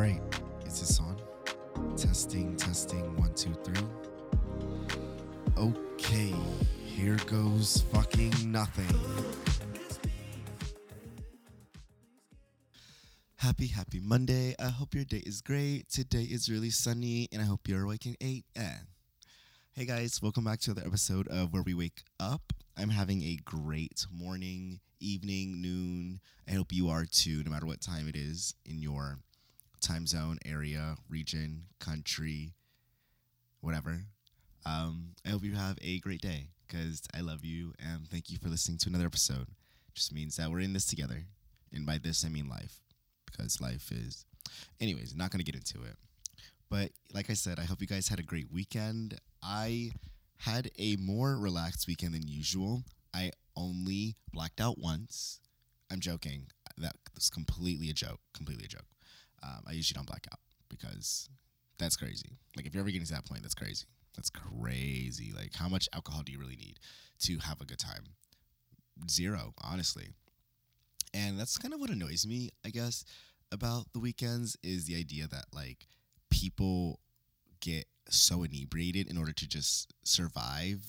right, is this on? Testing, testing, one, two, three. Okay, here goes fucking nothing. Happy, happy Monday. I hope your day is great. Today is really sunny, and I hope you're at 8 a.m. Hey guys, welcome back to another episode of Where We Wake Up. I'm having a great morning, evening, noon. I hope you are too, no matter what time it is in your time zone, area, region, country, whatever. Um, I hope you have a great day because I love you and thank you for listening to another episode. Just means that we're in this together. And by this, I mean life because life is. Anyways, not going to get into it. But like I said, I hope you guys had a great weekend. I had a more relaxed weekend than usual. I only blacked out once. I'm joking. That was completely a joke. Completely a joke. Um, I usually don't black out because that's crazy. Like if you're ever getting to that point, that's crazy. That's crazy. Like how much alcohol do you really need to have a good time? Zero, honestly. And that's kind of what annoys me, I guess, about the weekends is the idea that like people get so inebriated in order to just survive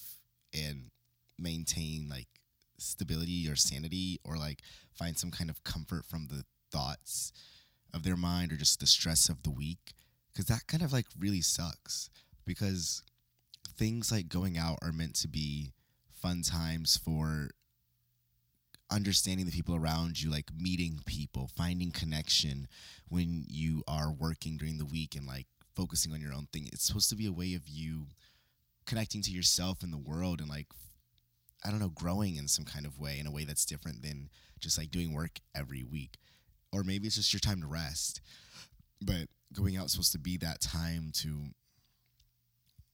and maintain like stability or sanity or like find some kind of comfort from the thoughts of their mind or just the stress of the week because that kind of like really sucks because things like going out are meant to be fun times for understanding the people around you like meeting people finding connection when you are working during the week and like focusing on your own thing. It's supposed to be a way of you connecting to yourself and the world and like i don't know growing in some kind of way in a way that's different than just like doing work every week or maybe it's just your time to rest. But going out is supposed to be that time to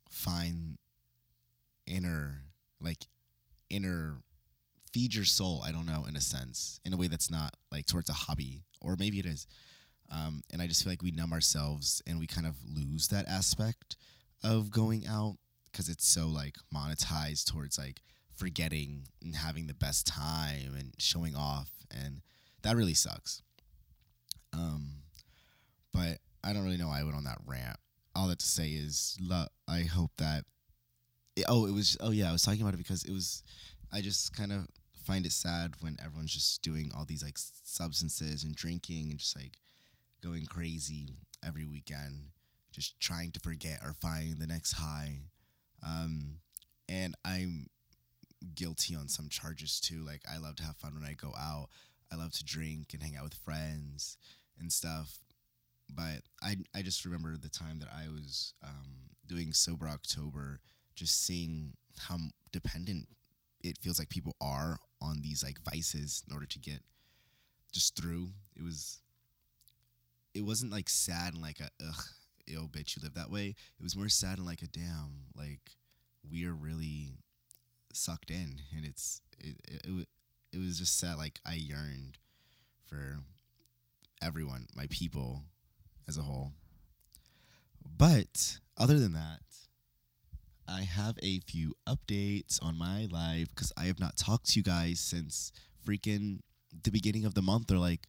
find inner like inner feed your soul i don't know in a sense in a way that's not like towards a hobby or maybe it is. Um, and i just feel like we numb ourselves and we kind of lose that aspect of going out because it's so like monetized towards like forgetting and having the best time and showing off and that really sucks um, but i don't really know why i went on that rant. All that to say is lo- i hope that oh it was oh yeah i was talking about it because it was i just kind of find it sad when everyone's just doing all these like substances and drinking and just like going crazy every weekend just trying to forget or find the next high. Um, and i'm guilty on some charges too. Like i love to have fun when i go out. I love to drink and hang out with friends and stuff but i, I just remember the time that i was um, doing sober october just seeing how dependent it feels like people are on these like vices in order to get just through. It was it wasn't like sad and like a ugh, ill bitch you live that way. It was more sad and like a damn, like we are really sucked in and it's it it, it, it was just sad like I yearned for everyone, my people as a whole. But other than that, I have a few updates on my life because I have not talked to you guys since freaking the beginning of the month or like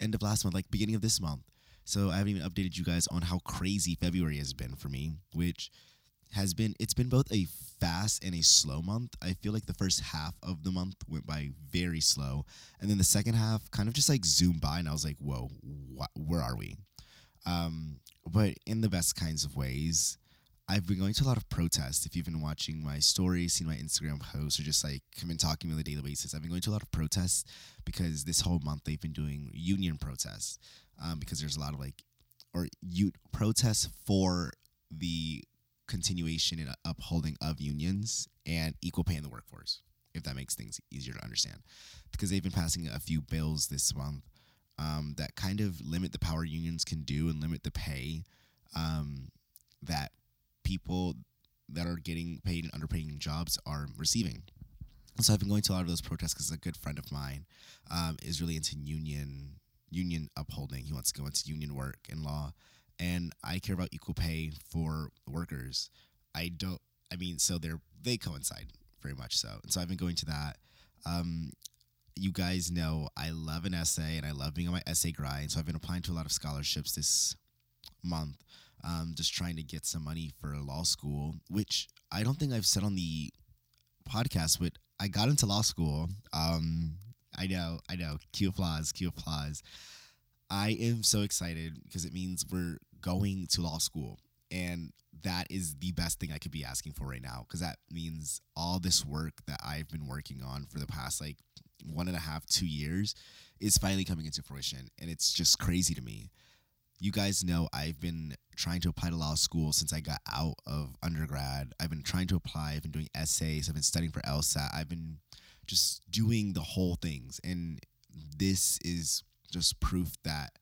end of last month, like beginning of this month. So I haven't even updated you guys on how crazy February has been for me, which has been it's been both a fast and a slow month. I feel like the first half of the month went by very slow, and then the second half kind of just like zoomed by, and I was like, "Whoa, wh- where are we?" Um, but in the best kinds of ways. I've been going to a lot of protests. If you've been watching my stories, seen my Instagram posts, or just like come been talking to me on a daily basis, I've been going to a lot of protests because this whole month they've been doing union protests um, because there's a lot of like or you protests for the continuation and upholding of unions and equal pay in the workforce. If that makes things easier to understand, because they've been passing a few bills this month um, that kind of limit the power unions can do and limit the pay um, that people that are getting paid and underpaying jobs are receiving. So I've been going to a lot of those protests because a good friend of mine um, is really into union union upholding. He wants to go into union work and law, and I care about equal pay for workers. I don't. I mean, so they're they coincide very much so, and so I've been going to that. Um, you guys know I love an essay and I love being on my essay grind. So I've been applying to a lot of scholarships this month, um, just trying to get some money for law school, which I don't think I've said on the podcast, but I got into law school. Um, I know, I know. Cue applause, cue applause. I am so excited because it means we're going to law school. And that is the best thing I could be asking for right now because that means all this work that I've been working on for the past like one and a half, two years is finally coming into fruition. And it's just crazy to me. You guys know I've been trying to apply to law school since I got out of undergrad. I've been trying to apply, I've been doing essays, I've been studying for LSAT, I've been just doing the whole things. And this is just proof that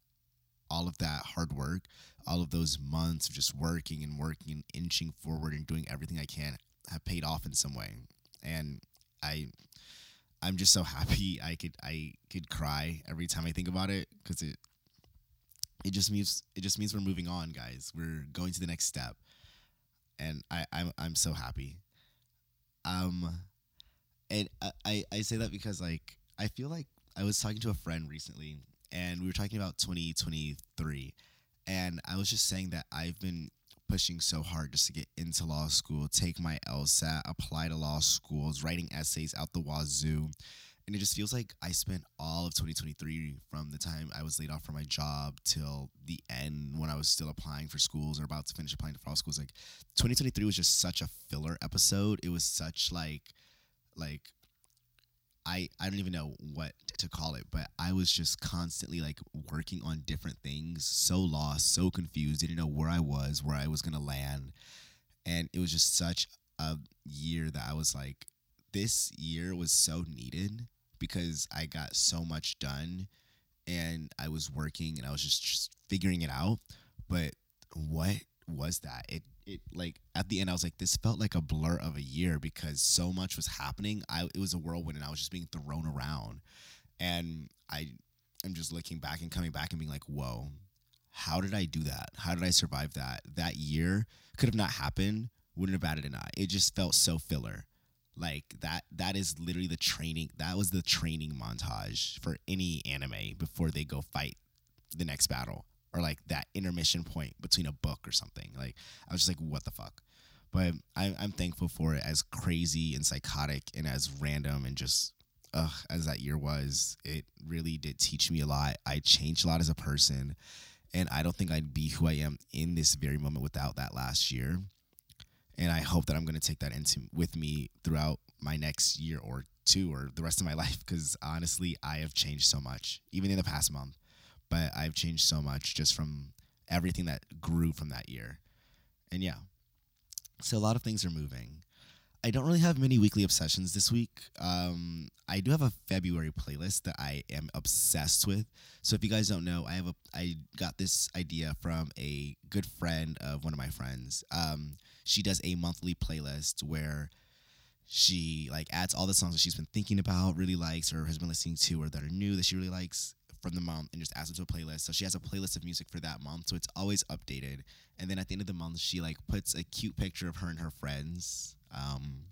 all of that hard work, all of those months of just working and working and inching forward and doing everything I can have paid off in some way. And I I'm just so happy I could I could cry every time I think about it because it it just means it just means we're moving on, guys. We're going to the next step, and I I'm I'm so happy. Um, and I I, I say that because like I feel like I was talking to a friend recently, and we were talking about 2023, and I was just saying that I've been pushing so hard just to get into law school, take my LSAT, apply to law schools, writing essays out the wazoo. And it just feels like I spent all of 2023 from the time I was laid off from my job till the end when I was still applying for schools or about to finish applying to law schools. Like 2023 was just such a filler episode. It was such like, like, I, I don't even know what to call it, but I was just constantly like working on different things, so lost, so confused, didn't know where I was, where I was gonna land. And it was just such a year that I was like, this year was so needed because I got so much done and I was working and I was just, just figuring it out. But what was that? It it like at the end I was like this felt like a blur of a year because so much was happening. I it was a whirlwind and I was just being thrown around. And I am just looking back and coming back and being like, "Whoa. How did I do that? How did I survive that? That year could have not happened. Wouldn't have added an eye. It just felt so filler. Like that that is literally the training. That was the training montage for any anime before they go fight the next battle or like that intermission point between a book or something. Like I was just like, what the fuck? But I, I'm thankful for it. As crazy and psychotic and as random and just ugh, as that year was, it really did teach me a lot. I changed a lot as a person, and I don't think I'd be who I am in this very moment without that last year. And I hope that I'm going to take that into with me throughout my next year or two or the rest of my life because honestly, I have changed so much, even in the past month but I've changed so much just from everything that grew from that year. And yeah, so a lot of things are moving. I don't really have many weekly obsessions this week. Um, I do have a February playlist that I am obsessed with. So if you guys don't know, I have a I got this idea from a good friend of one of my friends. Um, she does a monthly playlist where she like adds all the songs that she's been thinking about, really likes, or has been listening to, or that are new that she really likes, from the month and just adds it to a playlist. So she has a playlist of music for that month, so it's always updated. And then at the end of the month, she like puts a cute picture of her and her friends um,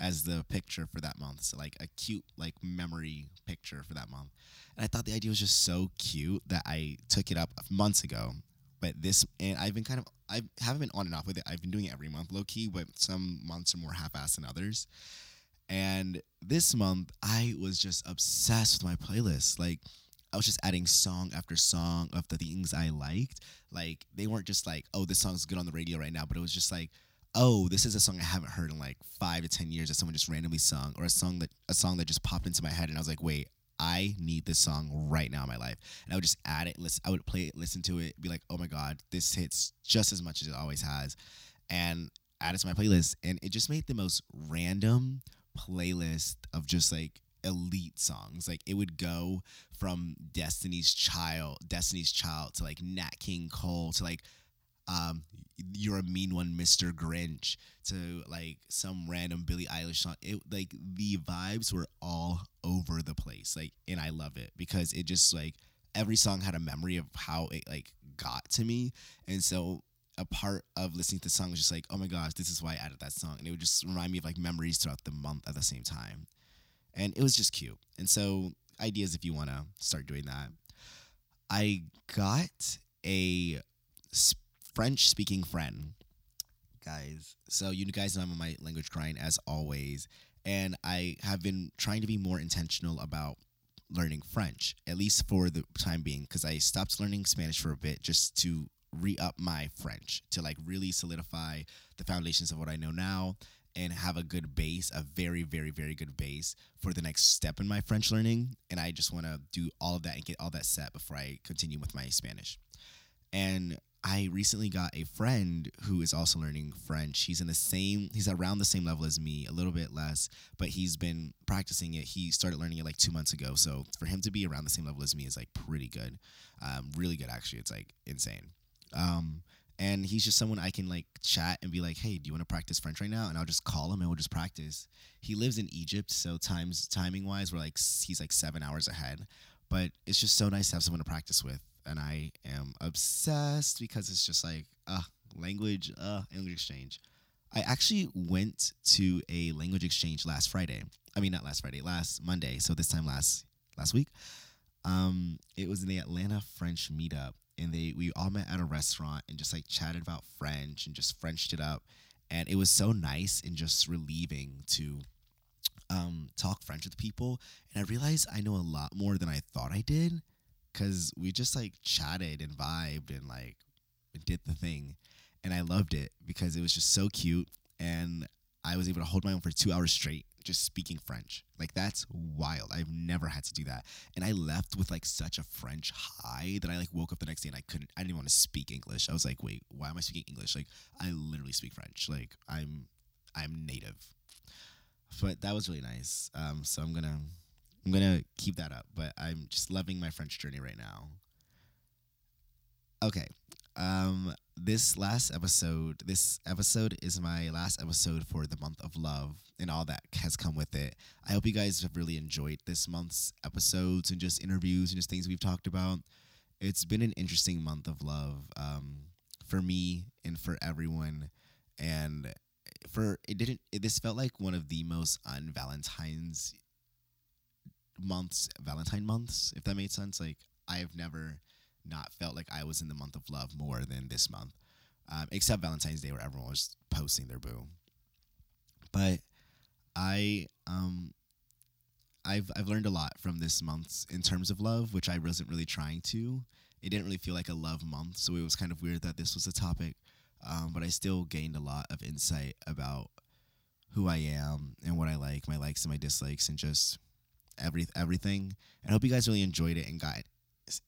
as the picture for that month. So like a cute like memory picture for that month. And I thought the idea was just so cute that I took it up months ago. But this and I've been kind of I haven't been on and off with it. I've been doing it every month, low key, but some months are more half assed than others. And this month I was just obsessed with my playlist. Like I was just adding song after song of the things I liked. Like they weren't just like, oh, this song's good on the radio right now, but it was just like, oh, this is a song I haven't heard in like five to ten years that someone just randomly sung, or a song that a song that just popped into my head, and I was like, wait, I need this song right now in my life. And I would just add it, listen, I would play it, listen to it, be like, oh my God, this hits just as much as it always has. And add it to my playlist. And it just made the most random playlist of just like elite songs. Like it would go from Destiny's Child, Destiny's Child to like Nat King Cole to like um You're a Mean One, Mr. Grinch to like some random Billie Eilish song. It like the vibes were all over the place. Like and I love it because it just like every song had a memory of how it like got to me. And so a part of listening to the song was just like, oh my gosh, this is why I added that song. And it would just remind me of like memories throughout the month at the same time and it was just cute. And so, ideas if you want to start doing that. I got a French speaking friend, guys. So, you guys know I'm on my language grind as always. And I have been trying to be more intentional about learning French, at least for the time being, because I stopped learning Spanish for a bit just to re up my French, to like really solidify the foundations of what I know now and have a good base, a very, very, very good base for the next step in my French learning. And I just want to do all of that and get all that set before I continue with my Spanish. And I recently got a friend who is also learning French. He's in the same, he's around the same level as me, a little bit less, but he's been practicing it. He started learning it like two months ago. So for him to be around the same level as me is like pretty good. Um, really good, actually. It's like insane. Um, and he's just someone I can like chat and be like, "Hey, do you want to practice French right now?" And I'll just call him and we'll just practice. He lives in Egypt, so times timing wise, we're like he's like seven hours ahead. But it's just so nice to have someone to practice with, and I am obsessed because it's just like, uh, language, uh, language exchange. I actually went to a language exchange last Friday. I mean, not last Friday, last Monday. So this time last last week. Um, it was in the Atlanta French meetup, and they we all met at a restaurant and just like chatted about French and just Frenched it up, and it was so nice and just relieving to um, talk French with people. And I realized I know a lot more than I thought I did, because we just like chatted and vibed and like did the thing, and I loved it because it was just so cute. And I was able to hold my own for two hours straight just speaking French. Like that's wild. I've never had to do that. And I left with like such a French high that I like woke up the next day and I couldn't I didn't even want to speak English. I was like, wait, why am I speaking English? Like I literally speak French. Like I'm I'm native. But that was really nice. Um so I'm gonna I'm gonna keep that up. But I'm just loving my French journey right now. Okay. Um this last episode, this episode is my last episode for the month of love and all that has come with it. I hope you guys have really enjoyed this month's episodes and just interviews and just things we've talked about. It's been an interesting month of love um, for me and for everyone. And for it didn't, it, this felt like one of the most un Valentine's months, Valentine months, if that made sense. Like, I have never not felt like I was in the month of love more than this month, um, except Valentine's Day where everyone was posting their boo. But I um, I've I've learned a lot from this month in terms of love, which I wasn't really trying to. It didn't really feel like a love month, so it was kind of weird that this was a topic. Um, but I still gained a lot of insight about who I am and what I like, my likes and my dislikes, and just every everything. And I hope you guys really enjoyed it and got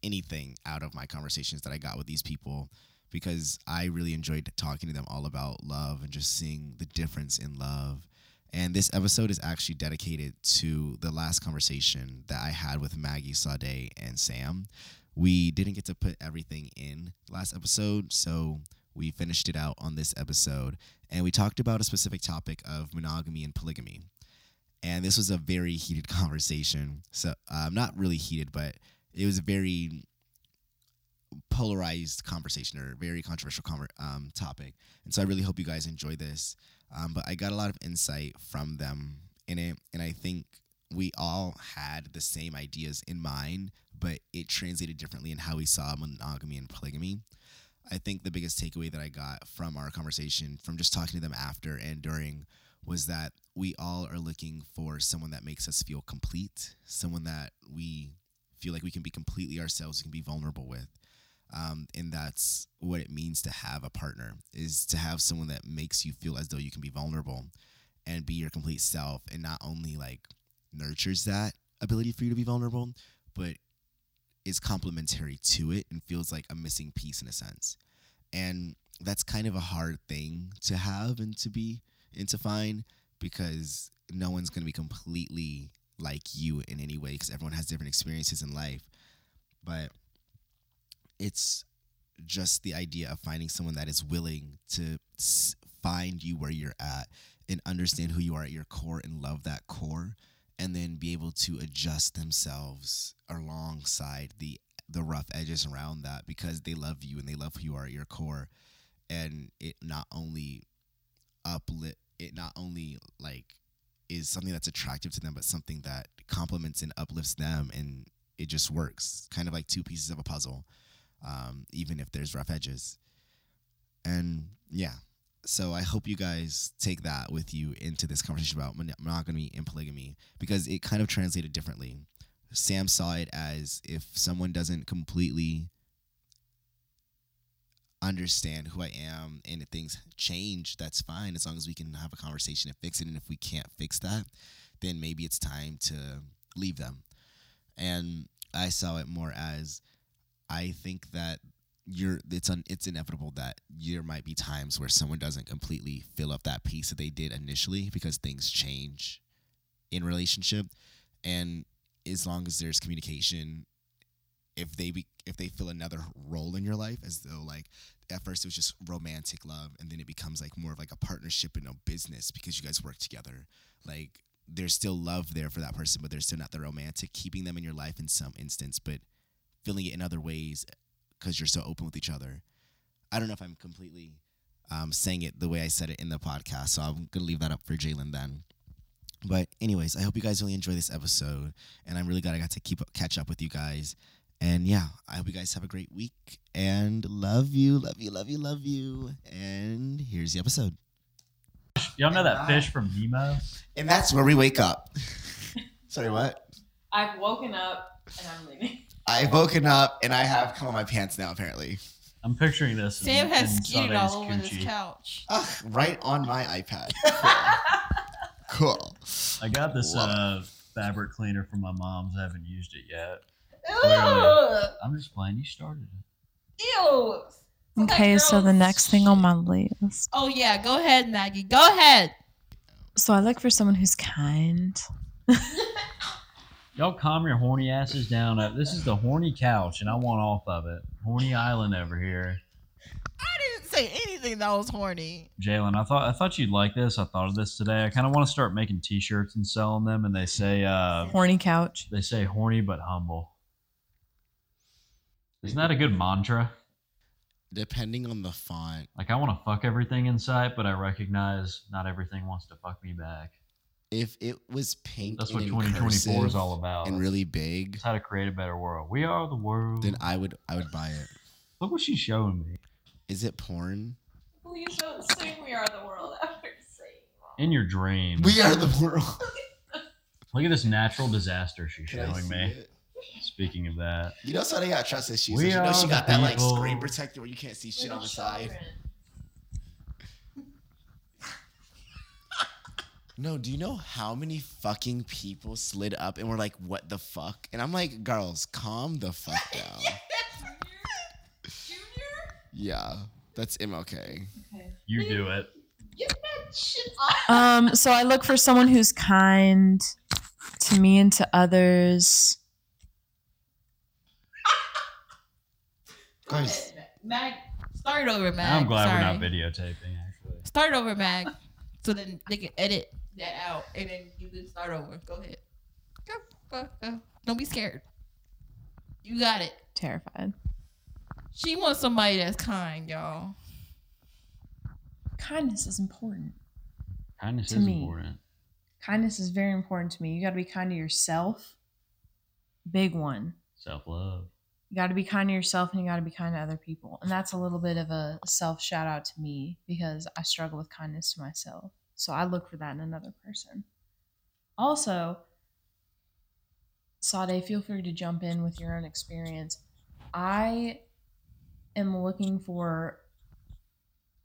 anything out of my conversations that I got with these people because I really enjoyed talking to them all about love and just seeing the difference in love. And this episode is actually dedicated to the last conversation that I had with Maggie Sade and Sam. We didn't get to put everything in last episode, so we finished it out on this episode. And we talked about a specific topic of monogamy and polygamy. And this was a very heated conversation. So, um, not really heated, but it was a very polarized conversation or very controversial um, topic. And so I really hope you guys enjoy this. Um, but I got a lot of insight from them in it. And I think we all had the same ideas in mind, but it translated differently in how we saw monogamy and polygamy. I think the biggest takeaway that I got from our conversation, from just talking to them after and during, was that we all are looking for someone that makes us feel complete, someone that we feel like we can be completely ourselves, we can be vulnerable with. Um, and that's what it means to have a partner is to have someone that makes you feel as though you can be vulnerable and be your complete self and not only like nurtures that ability for you to be vulnerable but is complementary to it and feels like a missing piece in a sense and that's kind of a hard thing to have and to be and to find because no one's going to be completely like you in any way because everyone has different experiences in life. But it's just the idea of finding someone that is willing to find you where you're at and understand who you are at your core and love that core and then be able to adjust themselves alongside the the rough edges around that because they love you and they love who you are at your core and it not only uplift it not only like is something that's attractive to them, but something that complements and uplifts them, and it just works. Kind of like two pieces of a puzzle, um, even if there's rough edges. And yeah, so I hope you guys take that with you into this conversation about mon- monogamy and polygamy because it kind of translated differently. Sam saw it as if someone doesn't completely understand who I am and if things change, that's fine as long as we can have a conversation and fix it. And if we can't fix that, then maybe it's time to leave them. And I saw it more as I think that you're it's un, it's inevitable that there might be times where someone doesn't completely fill up that piece that they did initially because things change in relationship and as long as there's communication if they be, if they fill another role in your life as though like at first it was just romantic love and then it becomes like more of like a partnership and a business because you guys work together. Like there's still love there for that person but there's still not the romantic keeping them in your life in some instance but filling it in other ways because you're so open with each other. I don't know if i'm completely um, saying it the way i said it in the podcast so i'm gonna leave that up for Jaylen then. But anyways i hope you guys really enjoy this episode and i'm really glad i got to keep up, catch up with you guys and yeah, I hope you guys have a great week and love you, love you, love you, love you. And here's the episode. Y'all know that fish from Nemo? And that's where we wake up. Sorry, what? I've woken up and I'm leaving. I've woken up and I have come on my pants now, apparently. I'm picturing this. Sam in, has in skied Sunday's all over this couch. Ugh, right on my iPad. Cool. cool. I got this uh, fabric cleaner from my mom's. I haven't used it yet. Ew. I'm just playing. You started it. Ew. Sounds Okay, like so the next thing on my list. Oh yeah, go ahead, Maggie. Go ahead. So I look for someone who's kind. Y'all calm your horny asses down. Uh, This is the horny couch, and I want off of it. Horny Island over here. I didn't say anything that was horny. Jaylen, I thought I thought you'd like this. I thought of this today. I kind of want to start making T-shirts and selling them, and they say uh, Horny couch. they say horny but humble. Isn't that a good mantra? Depending on the font, Like I want to fuck everything in sight, but I recognize not everything wants to fuck me back. if it was pink That's what 2024 is all about. and really big, It's how to create a better world. We are the world. then I would I would buy it. Look what she's showing me. Is it porn? Please don't sing "We Are the World" after saying. In your dreams. We are the world. Look at this natural disaster she's Can I showing see me. it? Speaking of that, You know, so they got trust issues. We you know, she got that like screen protector where you can't see shit on the side. No, do you know how many fucking people slid up and were like, "What the fuck?" And I'm like, "Girls, calm the fuck down." Junior. yeah, that's MLK. Okay. you do it. Get that shit off. Um, so I look for someone who's kind to me and to others. Guys. Mag. Start over, Mag. I'm glad Sorry. we're not videotaping. Actually, Start over, Mag. So then they can edit that out, and then you can start over. Go ahead. Go, go, go. Don't be scared. You got it. Terrified. She wants somebody that's kind, y'all. Kindness is important. kindness To is me. important. Kindness is very important to me. You got to be kind to yourself. Big one. Self love. You got to be kind to yourself and you got to be kind to other people. And that's a little bit of a self shout out to me because I struggle with kindness to myself. So I look for that in another person. Also, Sade, feel free to jump in with your own experience. I am looking for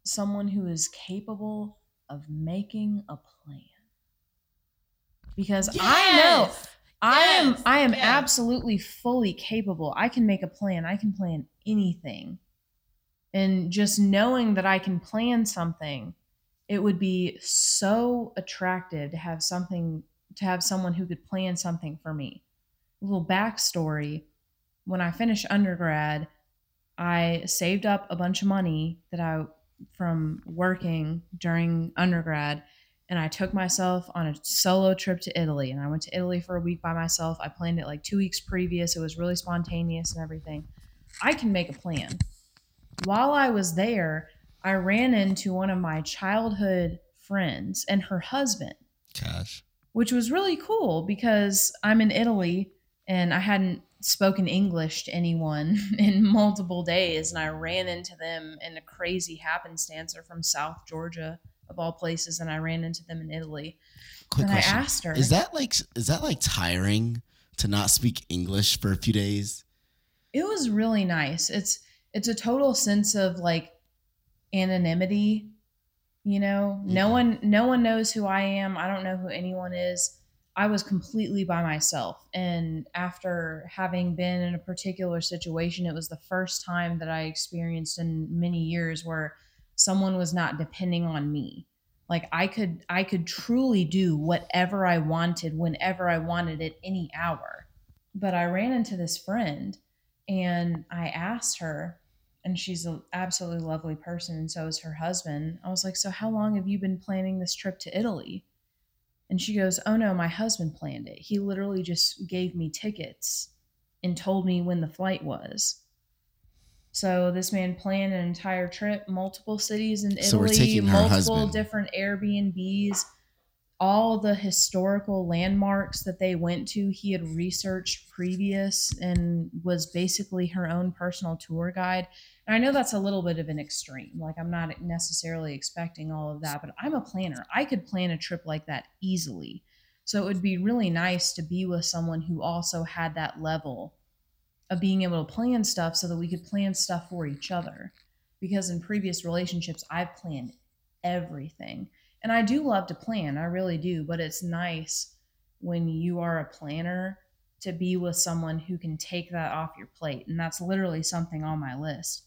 someone who is capable of making a plan. Because I know I am I am yes. absolutely fully capable. I can make a plan. I can plan anything. And just knowing that I can plan something, it would be so attractive to have something to have someone who could plan something for me. A little backstory. When I finished undergrad, I saved up a bunch of money that I from working during undergrad and I took myself on a solo trip to Italy. And I went to Italy for a week by myself. I planned it like two weeks previous. It was really spontaneous and everything. I can make a plan. While I was there, I ran into one of my childhood friends and her husband. Cash. which was really cool because I'm in Italy and I hadn't spoken English to anyone in multiple days. And I ran into them in a crazy happenstance. They're from South Georgia, of all places. And I ran into them in Italy. Quick and question: I asked her, Is that like is that like tiring to not speak English for a few days? it was really nice. It's it's a total sense of like anonymity. You know, no Mhm. one no one knows who I am. I don't know who anyone is. I was completely by myself. And after having been in a particular situation, it was the first time that I experienced in many years where someone was not depending on me. Like I could I could truly do whatever I wanted whenever I wanted at any hour. But I ran into this friend and I asked her and she's an absolutely lovely person and so is her husband. I was like, "So how long have you been planning this trip to Italy?" And she goes, Oh no, my husband planned it. He literally just gave me tickets and told me when the flight was. So this man planned an entire trip, multiple cities in So Italy, multiple different Airbnbs, all the historical landmarks that they went to. He had researched previous and was basically her own personal tour guide. And I know that's a little bit of an extreme. Like, I'm not necessarily expecting all of that, but I'm a planner. I could plan a trip like that easily. So it would be really nice to be with someone who also had that level of being able to plan stuff so that we could plan stuff for each other. Because in previous relationships, I've planned everything. And I do love to plan, I really do. But it's nice when you are a planner to be with someone who can take that off your plate. And that's literally something on my list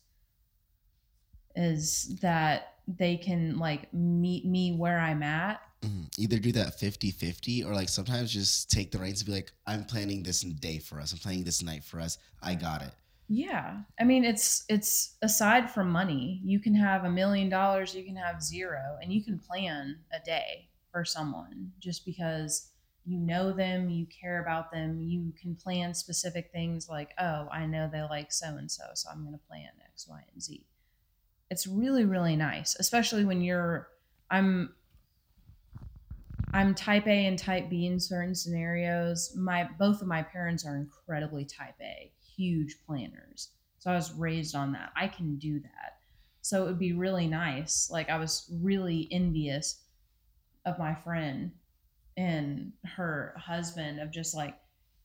is that they can like meet me where I'm at. Mhm. Either do that 50-50 or like sometimes just take the reins and be like, I'm planning this day for us. I'm planning this night for us. I got it. Yeah. I mean, it's it's aside from money, you can have a million dollars, you can have zero, and you can plan a day for someone just because you know them, you care about them, you can plan specific things like, oh, I know they like so and so, so I'm going to plan X, Y, and Z. It's really, really nice, especially when you're. I'm. I'm type A and type B in certain scenarios. My both of my parents are incredibly type A, huge planners. So I was raised on that. I can do that. So it would be really nice. Like I was really envious of my friend and her husband of just like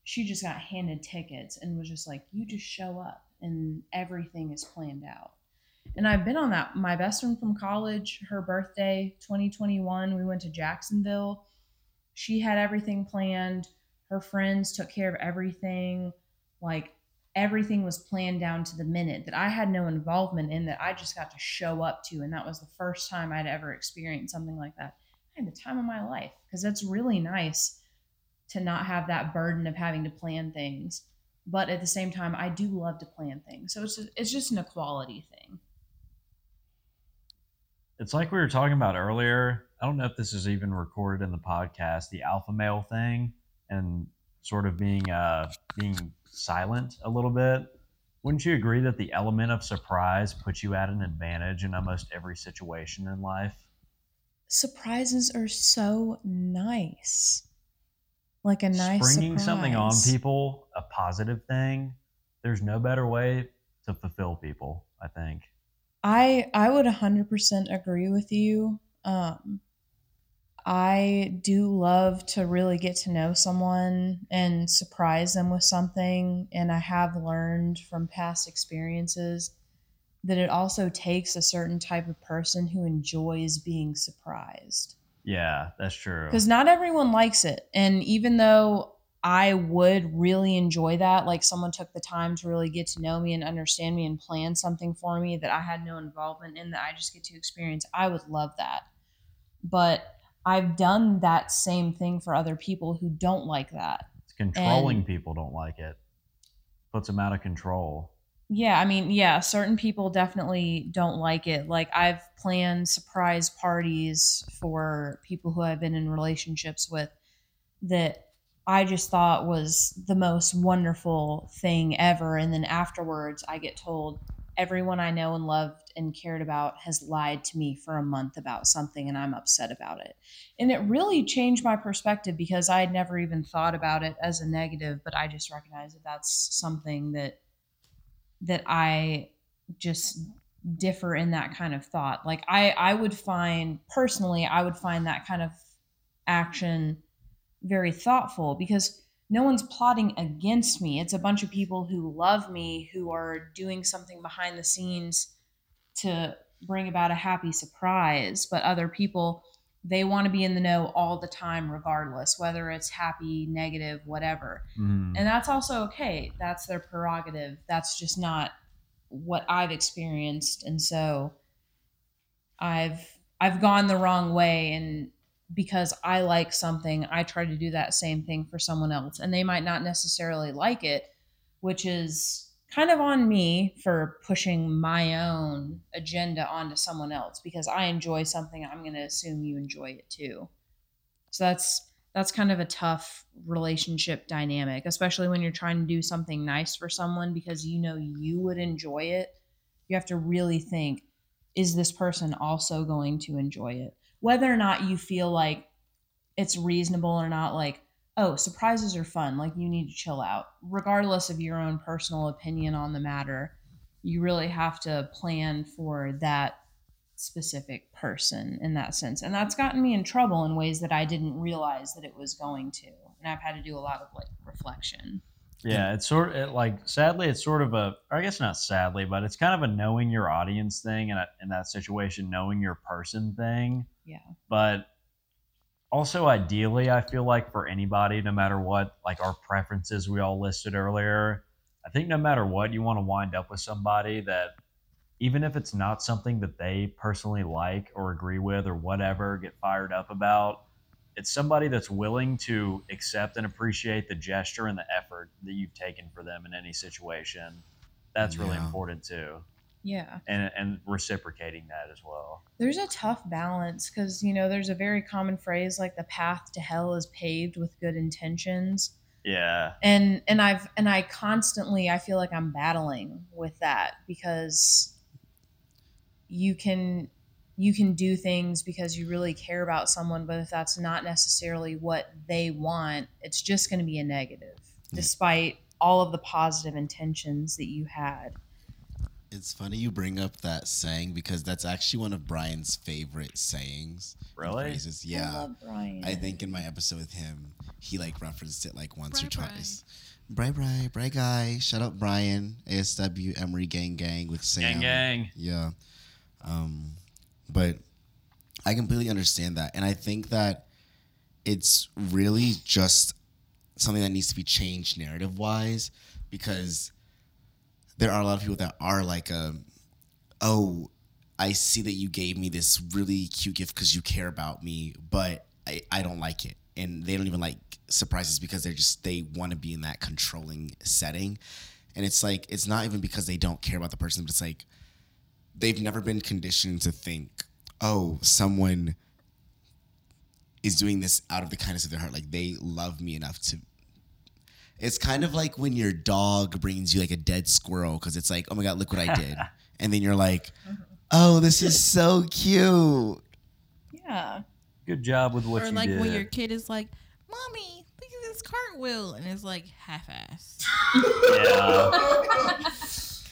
she just got handed tickets and was just like you just show up and everything is planned out. And I've been on that. My best friend from college, her birthday 2021, we went to Jacksonville. She had everything planned. Her friends took care of everything. Like everything was planned down to the minute that I had no involvement in that I just got to show up to. And that was the first time I'd ever experienced something like that. I had the time of my life because that's really nice to not have that burden of having to plan things. But at the same time, I do love to plan things. So it's just, it's just an equality thing. It's like we were talking about earlier. I don't know if this is even recorded in the podcast, the alpha male thing and sort of being uh being silent a little bit. Wouldn't you agree that the element of surprise puts you at an advantage in almost every situation in life? Surprises are so nice. Like a nice Springing something on people, a positive thing, there's no better way to fulfill people, I think. I I would 100% agree with you. Um I do love to really get to know someone and surprise them with something and I have learned from past experiences that it also takes a certain type of person who enjoys being surprised Yeah, that's true. because not everyone likes it and even though i would really enjoy that like someone took the time to really get to know me and understand me and plan something for me that i had no involvement in that i just get to experience i would love that but i've done that same thing for other people who don't like that It's controlling and- people don't like it. Puts them out of control. Yeah, I mean, yeah, certain people definitely don't like it. Like I've planned surprise parties for people who I've been in relationships with that I just thought was the most wonderful thing ever and then afterwards I get told, everyone I know and loved and cared about has lied to me for a month about something and I'm upset about it. And it really changed my perspective because I had never even thought about it as a negative, but I just recognize that that's something that that I just differ in that kind of thought. Like I I would find personally I would find that kind of action very thoughtful because no one's plotting against me. It's a bunch of people who love me who are doing something behind the scenes to bring about a happy surprise. But other people, they want to be in the know all the time, regardless, whether it's happy, negative, whatever. Mhm. And that's also okay. That's their prerogative. That's just not what I've experienced. And so I've I've gone the wrong way and because I like something, I try to do that same thing for someone else. And they might not necessarily like it, which is kind of on me for pushing my own agenda onto someone else because I enjoy something, I'm going to assume you enjoy it too. So that's that's kind of a tough relationship dynamic, especially when you're trying to do something nice for someone because you know you would enjoy it. You have to really think is this person also going to enjoy it? Whether or not you feel like it's reasonable or not, like, oh, surprises are fun, like you need to chill out. Regardless of your own personal opinion on the matter, you really have to plan for that specific person in that sense. And that's gotten me in trouble in ways that I didn't realize that it was going to. And I've had to do a lot of like reflection. Yeah, it's sort of it, like sadly, it's sort of a I guess not sadly, but it's kind of a knowing your audience thing, and in that situation, knowing your person thing. Yeah. But also, ideally, I feel like for anybody, no matter what, like our preferences we all listed earlier, I think no matter what, you want to wind up with somebody that, even if it's not something that they personally like or agree with or whatever, get fired up about, it's somebody that's willing to accept and appreciate the gesture and the effort that you've taken for them in any situation. That's really Yeah. important too, Yeah. and and reciprocating that as well. There's a tough balance because, you know, there's a very common phrase like the path to hell is paved with good intentions. Yeah, and and i've and i constantly i feel like i'm battling with that because you can you can do things because you really care about someone but if that's not necessarily what they want it's just going to be a negative despite all of the positive intentions that you had It's funny you bring up that saying because that's actually one of Brian's favorite sayings. Really? phrases. I Yeah. love Brian. I think in my episode with him, he like referenced it like once or Bri- Bri. twice. Bri Bri, Bri guy. Shout out Brian, ASW, Emory Gang Gang with Sam. gang, gang. Yeah. Um, but I completely understand that. And I think that it's really just something that needs to be changed narrative wise because there are a lot of people that are like, um, oh, I see that you gave me this really cute gift because you care about me, but I, I don't like it. And they don't even like surprises because they're just, they want to be in that controlling setting. And it's like, it's not even because they don't care about the person, but it's like, they've never been conditioned to think, oh, someone is doing this out of the kindness of their heart. Like they love me enough to. It's kind of like when your dog brings you like a dead squirrel because it's like, oh my god, look what I did, and then you're like, mm-hmm. oh, this is so cute. yeah. Good job with what or you like did. when your kid is like, "Mommy, look at this cartwheel," and it's like half-assed. yeah,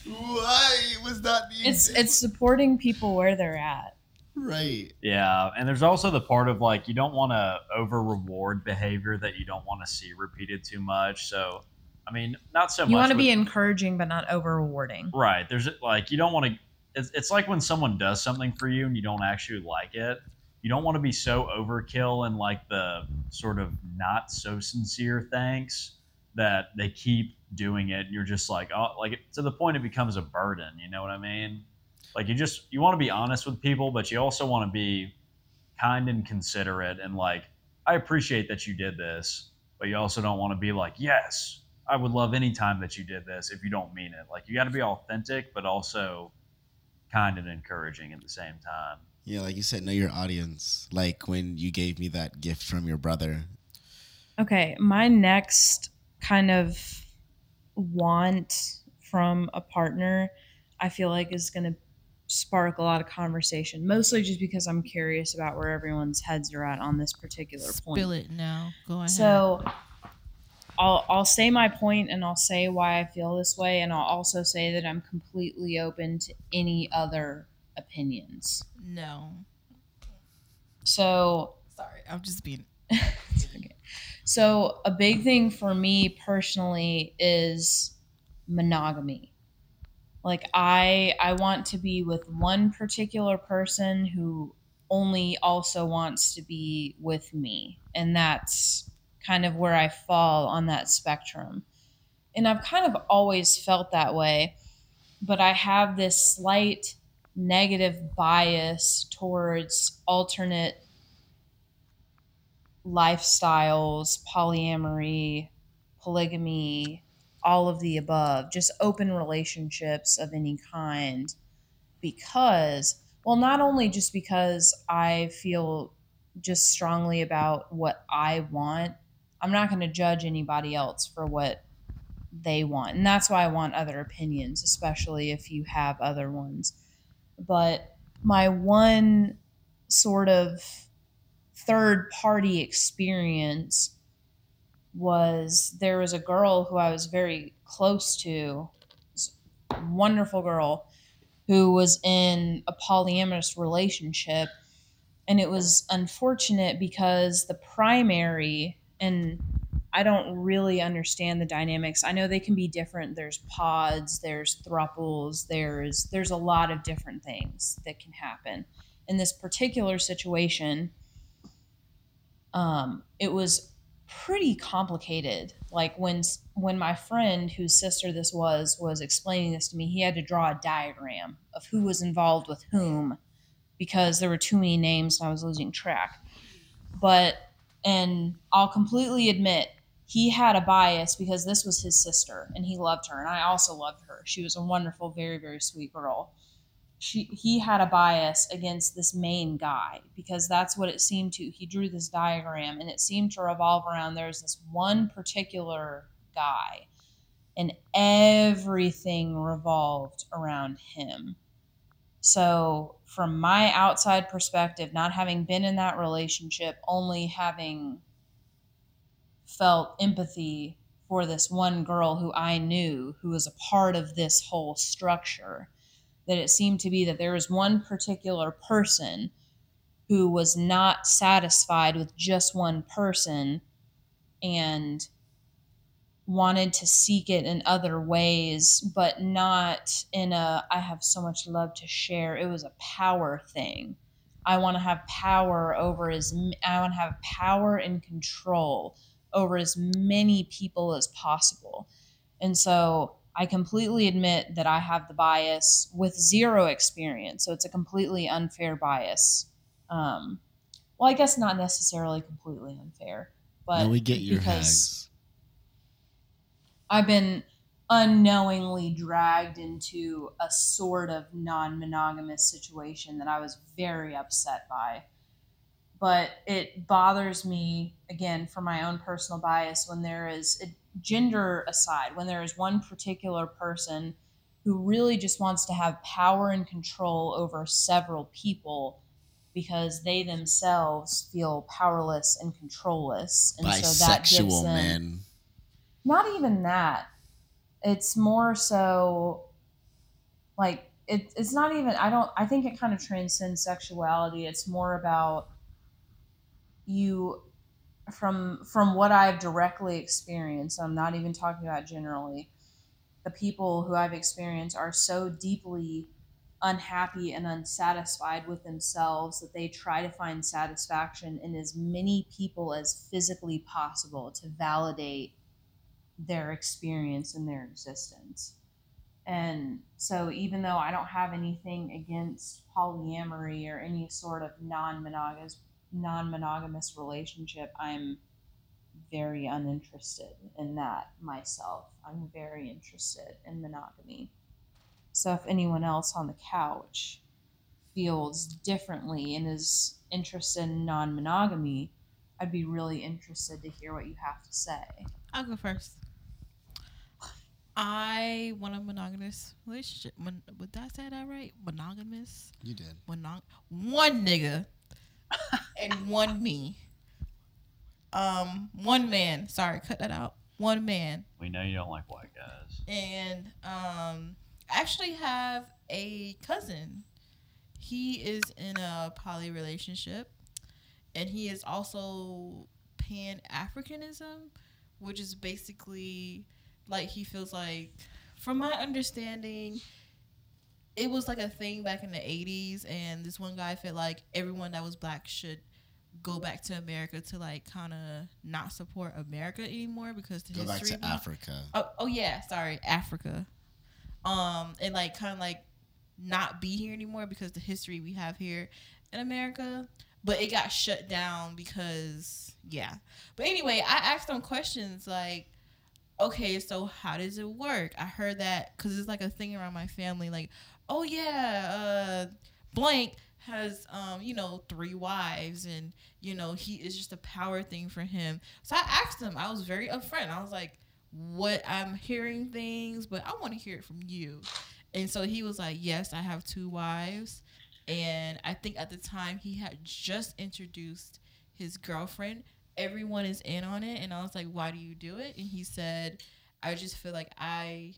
Why was that the It's it's supporting people where they're at. right? yeah, and there's also the part of like you don't want to over reward behavior that you don't want to see repeated too much. So, I mean, not so much. You much. want to with- be encouraging but not over rewarding. Right. There's like you don't want to. It's, it's like when someone does something for you and you don't actually like it. You don't want to be so overkill and like the sort of not so sincere thanks that they keep doing it. And you're just like, oh, like to the point it becomes a burden. You know what I mean? Like you just you want to be honest with people, but you also want to be kind and considerate and like I appreciate that you did this, but you also don't want to be like, yes, I would love any time that you did this if you don't mean it. Like you got to be authentic, but also kind and encouraging at the same time. Yeah, like you said, know your audience. Like when you gave me that gift from your brother. Okay, my next kind of want from a partner, I feel like is going to spark a lot of conversation, mostly just because I'm curious about where everyone's heads are at on this particular point. Spill it now. Go ahead. So I'll I'll say my point and I'll say why I feel this way and I'll also say that I'm completely open to any other opinions. no. So Sorry, I'm just being. It's okay. So a big thing for me personally is monogamy. Like I I want to be with one particular person who only also wants to be with me. And that's kind of where I fall on that spectrum. And I've kind of always felt that way, but I have this slight negative bias towards alternate lifestyles, polyamory, polygamy, all of the above, just open relationships of any kind. Because, well, not only just because I feel just strongly about what I want, I'm not going to judge anybody else for what they want. And that's why I want other opinions, especially if you have other ones. But my one sort of third party experience was there was a girl who I was very close to, wonderful girl, who was in a polyamorous relationship. And it was unfortunate because the primary, and I don't really understand the dynamics. I know they can be different. There's pods, there's thruples, there's there's a lot of different things that can happen. In this particular situation, um, it was pretty complicated. Like when when my friend whose sister this was was explaining this to me, he had to draw a diagram of who was involved with whom because there were too many names and I was losing track. But and I'll completely admit he had a bias because this was his sister and he loved her and I also loved her. She was a wonderful, very very sweet girl she he had a bias against this main guy because that's what it seemed to. He drew this diagram and it seemed to revolve around there's this one particular guy and everything revolved around him. So, from my outside perspective, not having been in that relationship, only having felt empathy for this one girl who I knew who was a part of this whole structure that it seemed to be that there was one particular person who was not satisfied with just one person and wanted to seek it in other ways but not in a i have so much love to share. It was a power thing. I want to have power over as i want to have power and control over as many people as possible. And so I completely admit that I have the bias with zero experience. So it's a completely unfair bias. Um, well, I guess not necessarily completely unfair, but now we get your because hags. I've been unknowingly dragged into a sort of non monogamous situation that I was very upset by. But it bothers me, again, for my own personal bias, when there is, gender aside, when there is one particular person who really just wants to have power and control over several people because they themselves feel powerless and controlless. And so that gives Bisexual them, men. not even that it's more so like it, it's not even i don't i think it kind of transcends sexuality it's more about you from from what i've directly experienced i'm not even talking about generally the people who i've experienced are so deeply unhappy and unsatisfied with themselves that they try to find satisfaction in as many people as physically possible to validate their experience and their existence. And so, even though I don't have anything against polyamory or any sort of non-monogamous non-monogamous relationship, I'm very uninterested in that myself. I'm very interested in monogamy. So, if anyone else on the couch feels differently and is interested in non-monogamy, I'd be really interested to hear what you have to say. I'll go first. I want a monogamous relationship. Mon- Would I say that right? Monogamous. You did. Monog- one nigga and one me. Um, one man. Sorry, cut that out. One man. We know you don't like white guys. and um I actually have a cousin. He is in a poly relationship and he is also pan Africanism, which is basically like he feels like from my understanding it was like a thing back in the 80s and this one guy felt like everyone that was black should go back to America to like kind of not support America anymore because the Go back to Africa. Oh, oh yeah, sorry, Africa. Um, and like kind of like not be here anymore because the history we have here in America. But it got shut down because yeah. But anyway, I asked them questions like, okay, so how does it work? I heard that because it's like a thing around my family, like, oh yeah, uh, blank has um you know three wives and you know he is just a power thing for him so i asked him i was very upfront i was like what I'm hearing things, but I want to hear it from you. And so he was like, Yes, I have two wives. And I think at the time he had just introduced his girlfriend. Everyone is in on it. And I was like, Why do you do it? And he said, I just feel like I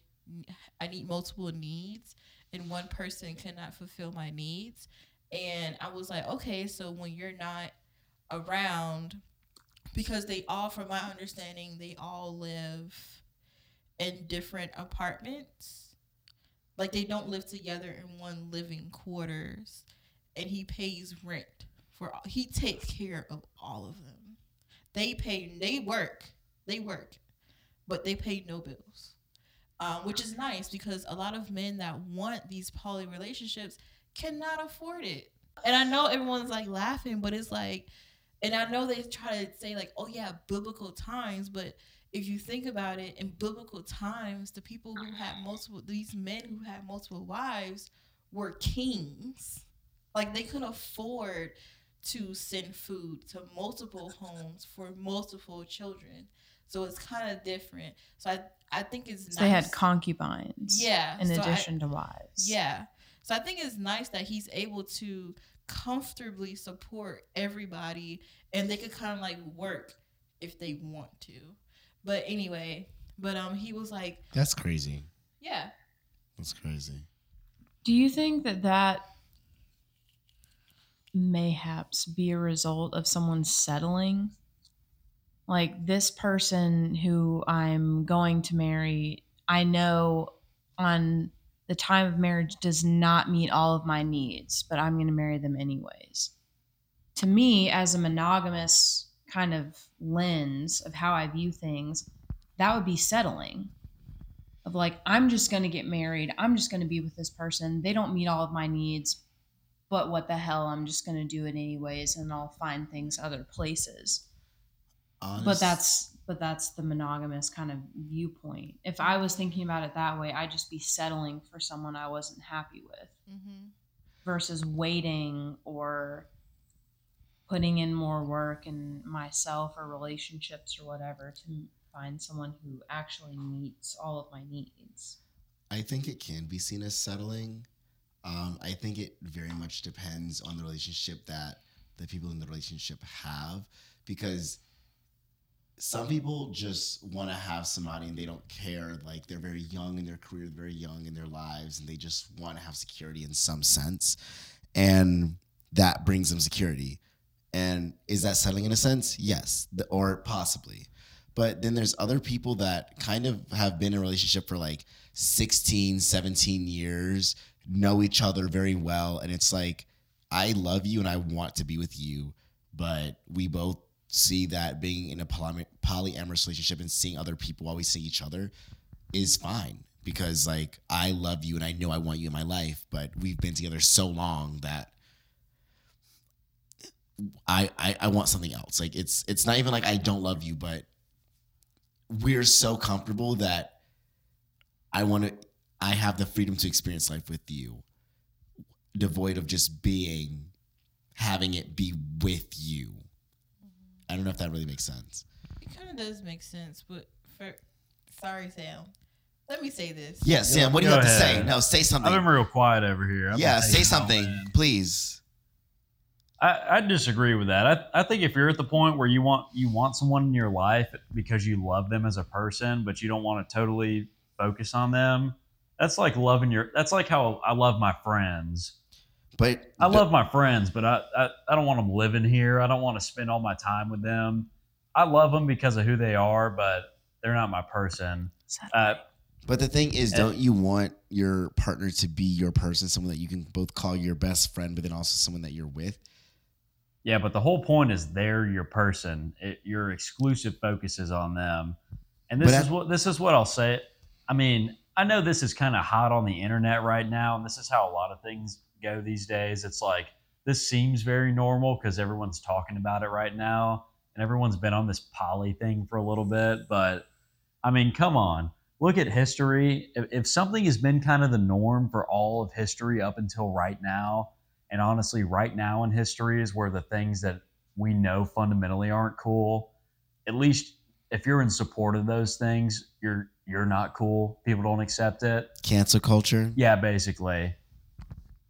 I need multiple needs and one person cannot fulfill my needs. And I was like, Okay, so when you're not around because they all from my understanding they all live in different apartments. Like they don't live together in one living quarters and he pays rent for all he takes care of all of them. They pay they work they work but they pay no bills um, which is nice because a lot of men that want these poly relationships cannot afford it and i know everyone's like laughing but it's like and I know they try to say like, oh yeah, biblical times, but if you think about it, in biblical times, the people who had multiple these men who had multiple wives were kings. Like they could afford to send food to multiple homes for multiple children. So it's kind of different. So I I think it's So they had concubines. yeah In so I- addition to wives. yeah. So I think it's nice that he's able to comfortably support everybody and they could kind of like work if they want to. But anyway, but um he was like, That's crazy. yeah. That's crazy. Do you think that that mayhaps be a result of someone settling? Like this person who I'm going to marry, I know on the time of marriage does not meet all of my needs, but I'm going to marry them anyways. To me, as a monogamous kind of lens of how I view things, that would be settling of like i'm just going to get married i'm just going to be with this person they don't meet all of my needs but what the hell i'm just going to do it anyways and i'll find things other places Honest, but that's but that's the monogamous kind of viewpoint if i was thinking about it that way i'd just be settling for someone i wasn't happy with Mm-hmm. versus waiting or putting in more work in myself or relationships or whatever to find someone who actually meets all of my needs I think it can be seen as settling. Um, I think it very much depends on the relationship that the people in the relationship have because some people just want to have somebody and they don't care. Like they're very young in their career, very young in their lives, and they just want to have security in some sense. And that brings them security. And is that settling in a sense? Yes, The- or possibly. But then there's other people that kind of have been in a relationship for like 16, 17 years, know each other very well. And it's like, I love you and I want to be with you. But we both see that being in a poly- polyamorous relationship and seeing other people we see each other is fine because, like, I love you and I know I want you in my life. But we've been together so long that. I, I I want something else. Like it's it's not even like I don't love you, but we're so comfortable that I want to I have the freedom to experience life with you devoid of just being having it be with you. I don't know if that really makes sense. It kind of does make sense, but for sorry, Sam, Let me say this. Yeah, Sam, what do you Go have to say? No, say something. I've been real quiet over here. I've been yeah, say taking it something, in. please. I, I disagree with that. I, I think if you're at the point where you want you want someone in your life because you love them as a person, but you don't want to totally focus on them, that's like loving your. That's like how I love my friends. But I love my friends, but I, I, I don't want them living here. I don't want to spend all my time with them. I love them because of who they are, but they're not my person. Uh, But the thing is, And- don't you want your partner to be your person, someone that you can both call your best friend, but then also someone that you're with? Yeah, but the whole point is they're your person. It, your exclusive focus is on them, and this But is I- what this is what I'll say. I mean, I know this is kind of hot on the internet right now, and this is how a lot of things go these days. It's like this seems very normal because everyone's talking about it right now, and everyone's been on this poly thing for a little bit. But I mean, come on, look at history. If, if something has been kind of the norm for all of history up until right now, and honestly, right now in history is where the things that we know fundamentally aren't cool. At least if you're in support of those things, you're you're not cool. People don't accept it. Cancel culture. Yeah, basically.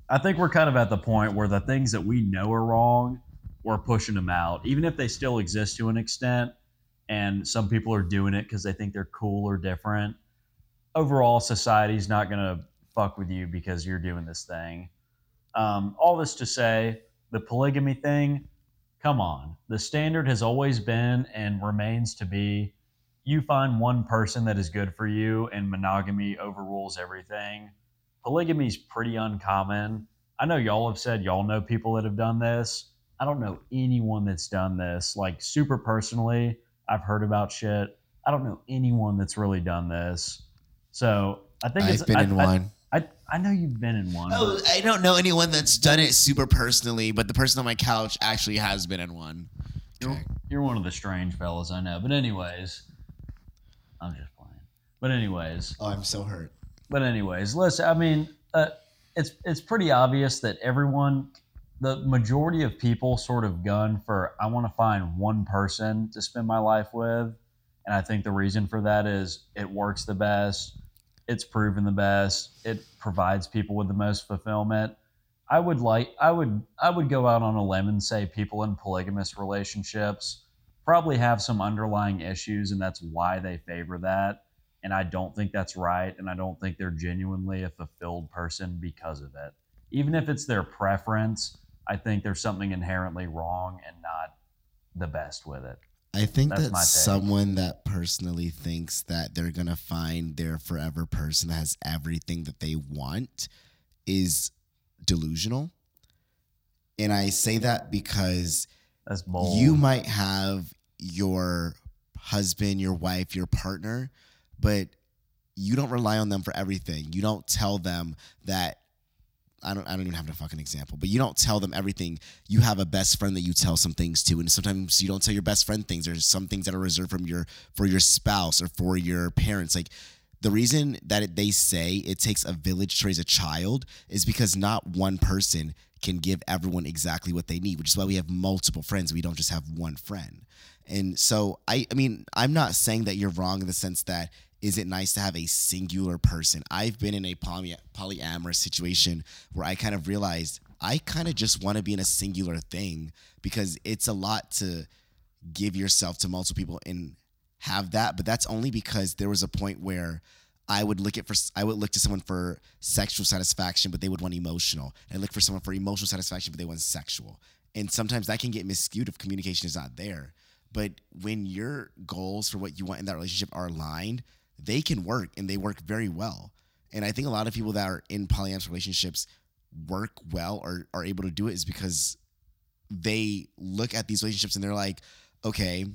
I think we're kind of at the point where the things that we know are wrong, we're pushing them out, even if they still exist to an extent. And some people are doing it because they think they're cool or different. Overall, society's not going to fuck with you because you're doing this thing. Um, all this to say, the polygamy thing, come on. The standard has always been and remains to be you find one person that is good for you and monogamy overrules everything. Polygamy is pretty uncommon. I know y'all have said y'all know people that have done this. I don't know anyone that's done this. Like super personally, I've heard about shit. I don't know anyone that's really done this. So I think it's I've been I, in I- one. I, I know you've been in one. Oh, I don't know anyone that's done it super personally, but the person on my couch actually has been in one. You're, Okay. you're one of the strange fellas I know. But anyways, I'm just playing. But anyways, Oh, I'm so hurt. But anyways, listen. I mean, uh, it's it's pretty obvious that everyone, the majority of people, sort of gun for I want to find one person to spend my life with, and I think the reason for that is it works the best. It's proven the best. It provides people with the most fulfillment. I would like I would I would go out on a limb and say people in polygamous relationships probably have some underlying issues and that's why they favor that and I don't think that's right and I don't think they're genuinely a fulfilled person because of it. Even if it's their preference, I think there's something inherently wrong and not the best with it. I think That's that someone that personally thinks that they're gonna find their forever person that has everything that they want is delusional. And I say that because That's bold. you might have your husband, your wife, your partner, but you don't rely on them for everything. You don't tell them that I don't I don't even have a fucking example, but you don't tell them everything. You have a best friend that you tell some things to, and sometimes you don't tell your best friend things. There's some things that are reserved from your for your spouse or for your parents. Like the reason that it, they say it takes a village to raise a child is because not one person can give everyone exactly what they need, which is why we have multiple friends. We don't just have one friend. And so I I mean, I'm not saying that you're wrong in the sense that is it nice to have a singular person? I've been in a poly- polyamorous situation where I kind of realized I kind of just want to be in a singular thing because it's a lot to give yourself to multiple people and have that, but that's only because there was a point where I would look at for I would look to someone for sexual satisfaction, but they would want emotional. And I look for someone for emotional satisfaction, but they want sexual. And sometimes that can get miscued if communication is not there. But when your goals for what you want in that relationship are aligned, they can work and they work very well. And I think a lot of people that are in polyamorous relationships work well or are able to do it is because they look at these relationships and they're like, okay,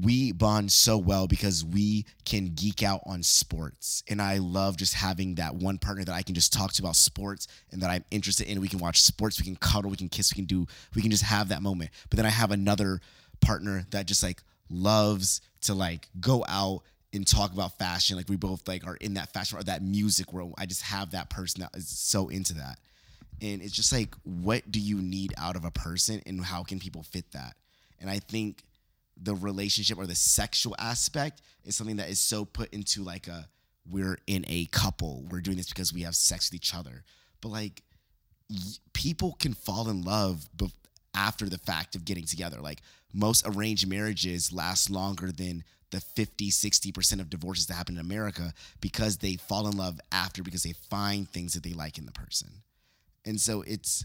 we bond so well because we can geek out on sports. And I love just having that one partner that I can just talk to about sports and that I'm interested in. We can watch sports, we can cuddle, we can kiss, we can do, we can just have that moment. But then I have another partner that just like loves to like go out and talk about fashion. Like we both like are in that fashion or that music world. I just have that person that is so into that. And it's just like, what do you need out of a person and how can people fit that? And I think the relationship or the sexual aspect is something that is so put into like a we're in a couple. We're doing this because we have sex with each other. But like people can fall in love bef- after the fact of getting together. Like most arranged marriages last longer than the 50, 60% of divorces that happen in America because they fall in love after because they find things that they like in the person. And so it's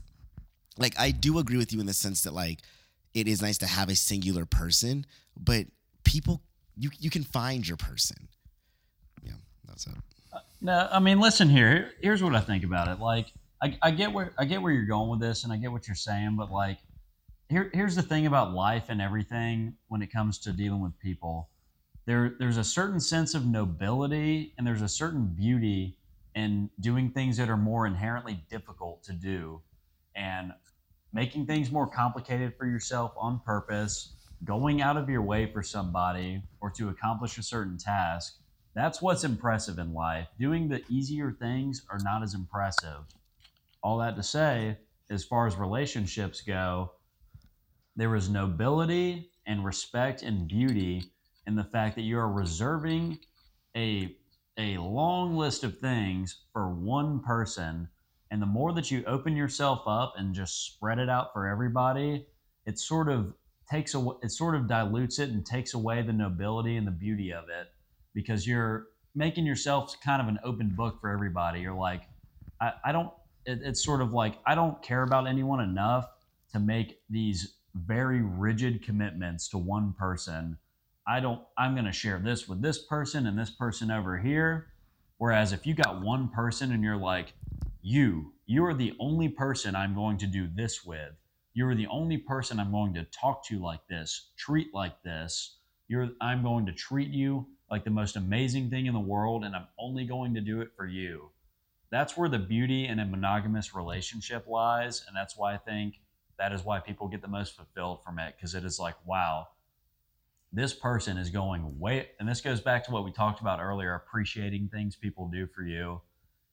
like I do agree with you in the sense that like it is nice to have a singular person, but people you you can find your person. Yeah, that's it. Uh, no, I mean, listen here. Here- Here's what I think about it. Like, I, I get where I get where you're going with this, and I get what you're saying, but like, here here's the thing about life and everything when it comes to dealing with people. There there's a certain sense of nobility, and there's a certain beauty in doing things that are more inherently difficult to do, and making things more complicated for yourself on purpose, going out of your way for somebody or to accomplish a certain task that's what's impressive in life. Doing the easier things are not as impressive. All that to say, as far as relationships go, there is nobility and respect and beauty in the fact that you are reserving a a long list of things for one person and the more that you open yourself up and just spread it out for everybody it sort of takes away it sort of dilutes it and takes away the nobility and the beauty of it because you're making yourself kind of an open book for everybody. You're like, I, I don't, it, it's sort of like, I don't care about anyone enough to make these very rigid commitments to one person. I don't, I'm going to share this with this person and this person over here. Whereas if you got one person and you're like, you, you are the only person I'm going to do this with. You're the only person I'm going to talk to like this, treat like this. You're, I'm going to treat you like the most amazing thing in the world, and I'm only going to do it for you. That's where the beauty in a monogamous relationship lies. And that's why I think that is why people get the most fulfilled from it because it is like, wow, this person is going way. And this goes back to what we talked about earlier appreciating things people do for you.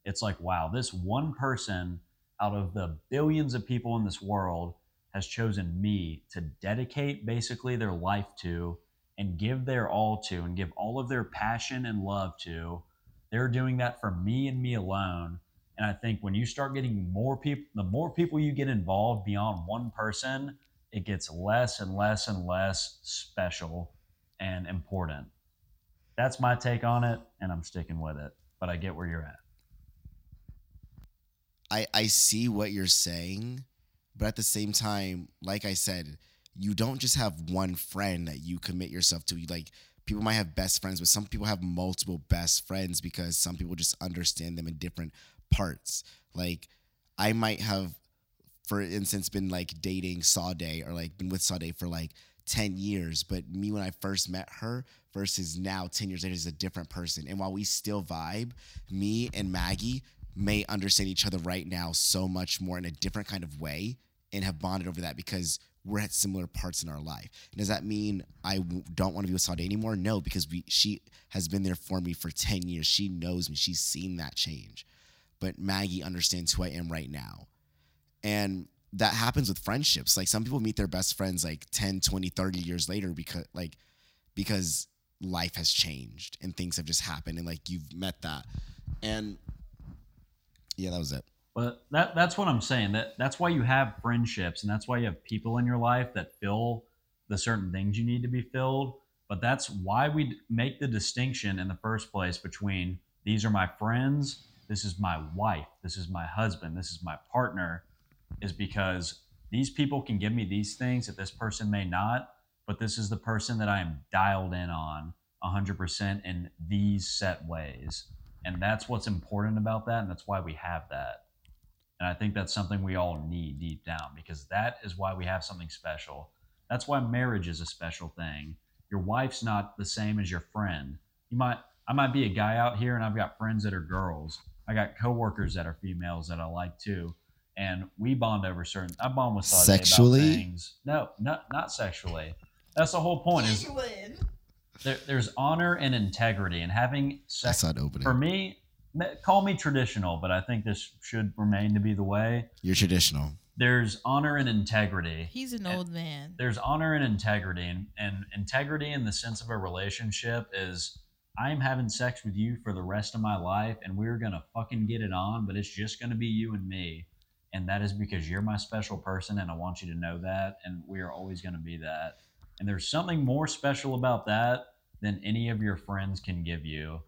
It's like, wow, this one person out of the billions of people in this world has chosen me to dedicate basically their life to and give their all to and give all of their passion and love to. They're doing that for me and me alone. And I think when you start getting more people, the more people you get involved beyond one person, it gets less and less and less special and important. That's my take on it, and I'm sticking with it. But I get where you're at. I I see what you're saying, but at the same time, like I said, you don't just have one friend that you commit yourself to. You like people might have best friends, but some people have multiple best friends because some people just understand them in different parts. Like I might have, for instance, been like dating Sade or like been with Sade for like 10 years, but me when I first met her versus now 10 years later is a different person. And while we still vibe, me and Maggie may understand each other right now so much more in a different kind of way and have bonded over that because we're at similar parts in our life. Does that mean I w- don't want to be with Sade anymore? No, because we she has been there for me for 10 years. She knows me. She's seen that change. But Maggie understands who I am right now. And that happens with friendships. Like some people meet their best friends like 10, 20, 30 years later because like because life has changed and things have just happened and like you've met that. And yeah, that was it. But that that's what I'm saying. That that's why you have friendships and that's why you have people in your life that fill the certain things you need to be filled. But that's why we make the distinction in the first place between these are my friends, this is my wife, this is my husband, this is my partner, is because these people can give me these things that this person may not, but this is the person that I am dialed in on 100% in these set ways. And that's what's important about that. And that's why we have that. And I think that's something we all need deep down because that is why we have something special. That's why marriage is a special thing. Your wife's not the same as your friend. You might I might be a guy out here and I've got friends that are girls. I got coworkers that are females that I like too. And we bond over certain I bond with Sade Sexually? about things. No, not not sexually. That's the whole point is there, there's honor and integrity and having sex saw it opening. for me me- call me traditional but i think this should remain to be the way You're traditional. there's honor and integrity He's an old man. there's honor and integrity and, and integrity in the sense of a relationship is I'm having sex with you for the rest of my life and we're going to fucking get it on, but it's just going to be you and me. And that is because you're my special person and I want you to know that. And we are always going to be that. And there's something more special about that than any of your friends can give you.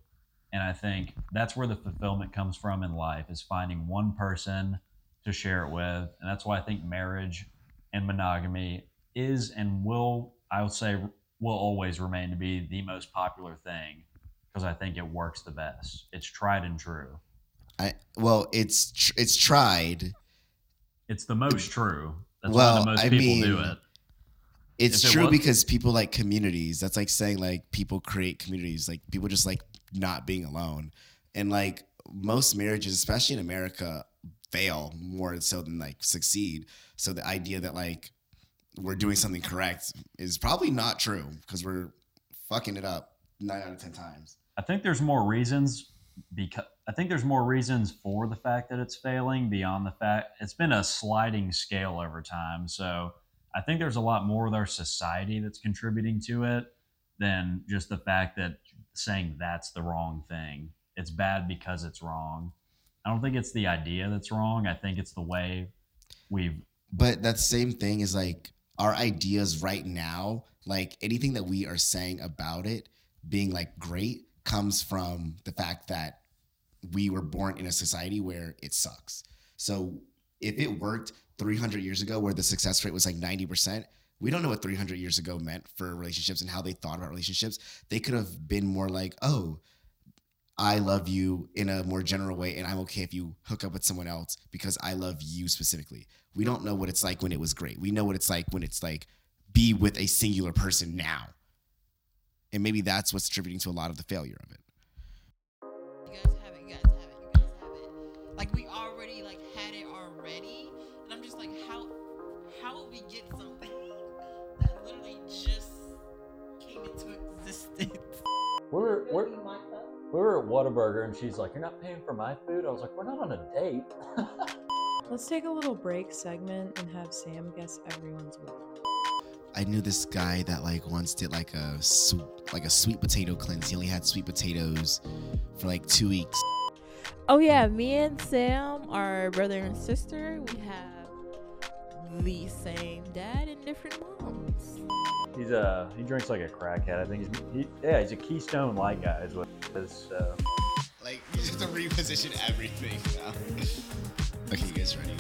And I think that's where the fulfillment comes from in life is finding one person to share it with. And that's why I think marriage and monogamy is and will, I would say, will always remain to be the most popular thing because I think it works the best. It's tried and true. I well, it's tr- it's tried. It's the most true. That's Well, why the most I people do mean, it. It's If it true was- because people like communities. That's like saying like people create communities. Like people just like not being alone. And like most marriages, especially in America, fail more so than like succeed. So the idea that like we're doing something correct is probably not true because we're fucking it up nine out of ten times. I think there's more reasons because I think there's more reasons for the fact that it's failing beyond the fact it's been a sliding scale over time. So I think there's a lot more with our society that's contributing to it than just the fact that saying that's the wrong thing. It's bad because it's wrong. I don't think it's the idea that's wrong. I think it's the way we've But that same thing is like our ideas right now, like anything that we are saying about it being like great comes from the fact that we were born in a society where it sucks. So if it worked 300 years ago where the success rate was like 90%, we don't know what 300 years ago meant for relationships and how they thought about relationships. They could have been more like, oh, I love you in a more general way, and I'm okay if you hook up with someone else because I love you specifically. We don't know what it's like when it was great. We know what it's like when it's like be with a singular person now. And maybe that's what's contributing to a lot of the failure of it. Like we already like had it already, and I'm just like, how how would we get something that literally just came into existence? we were, we're, we were at Whataburger and she's like, You're not paying for my food? I was like, We're not on a date. Let's take a little break segment and have Sam guess everyone's weight. I knew this guy that like once did like a su- like a sweet potato cleanse. He only had sweet potatoes for like two weeks. Oh yeah, me and Sam are brother and sister. We have the same dad and different moms. He's a he drinks like a crackhead. I think he's he, yeah he's a Keystone Light guy is what it is. So Like you just have to reposition everything now. okay, you guys ready?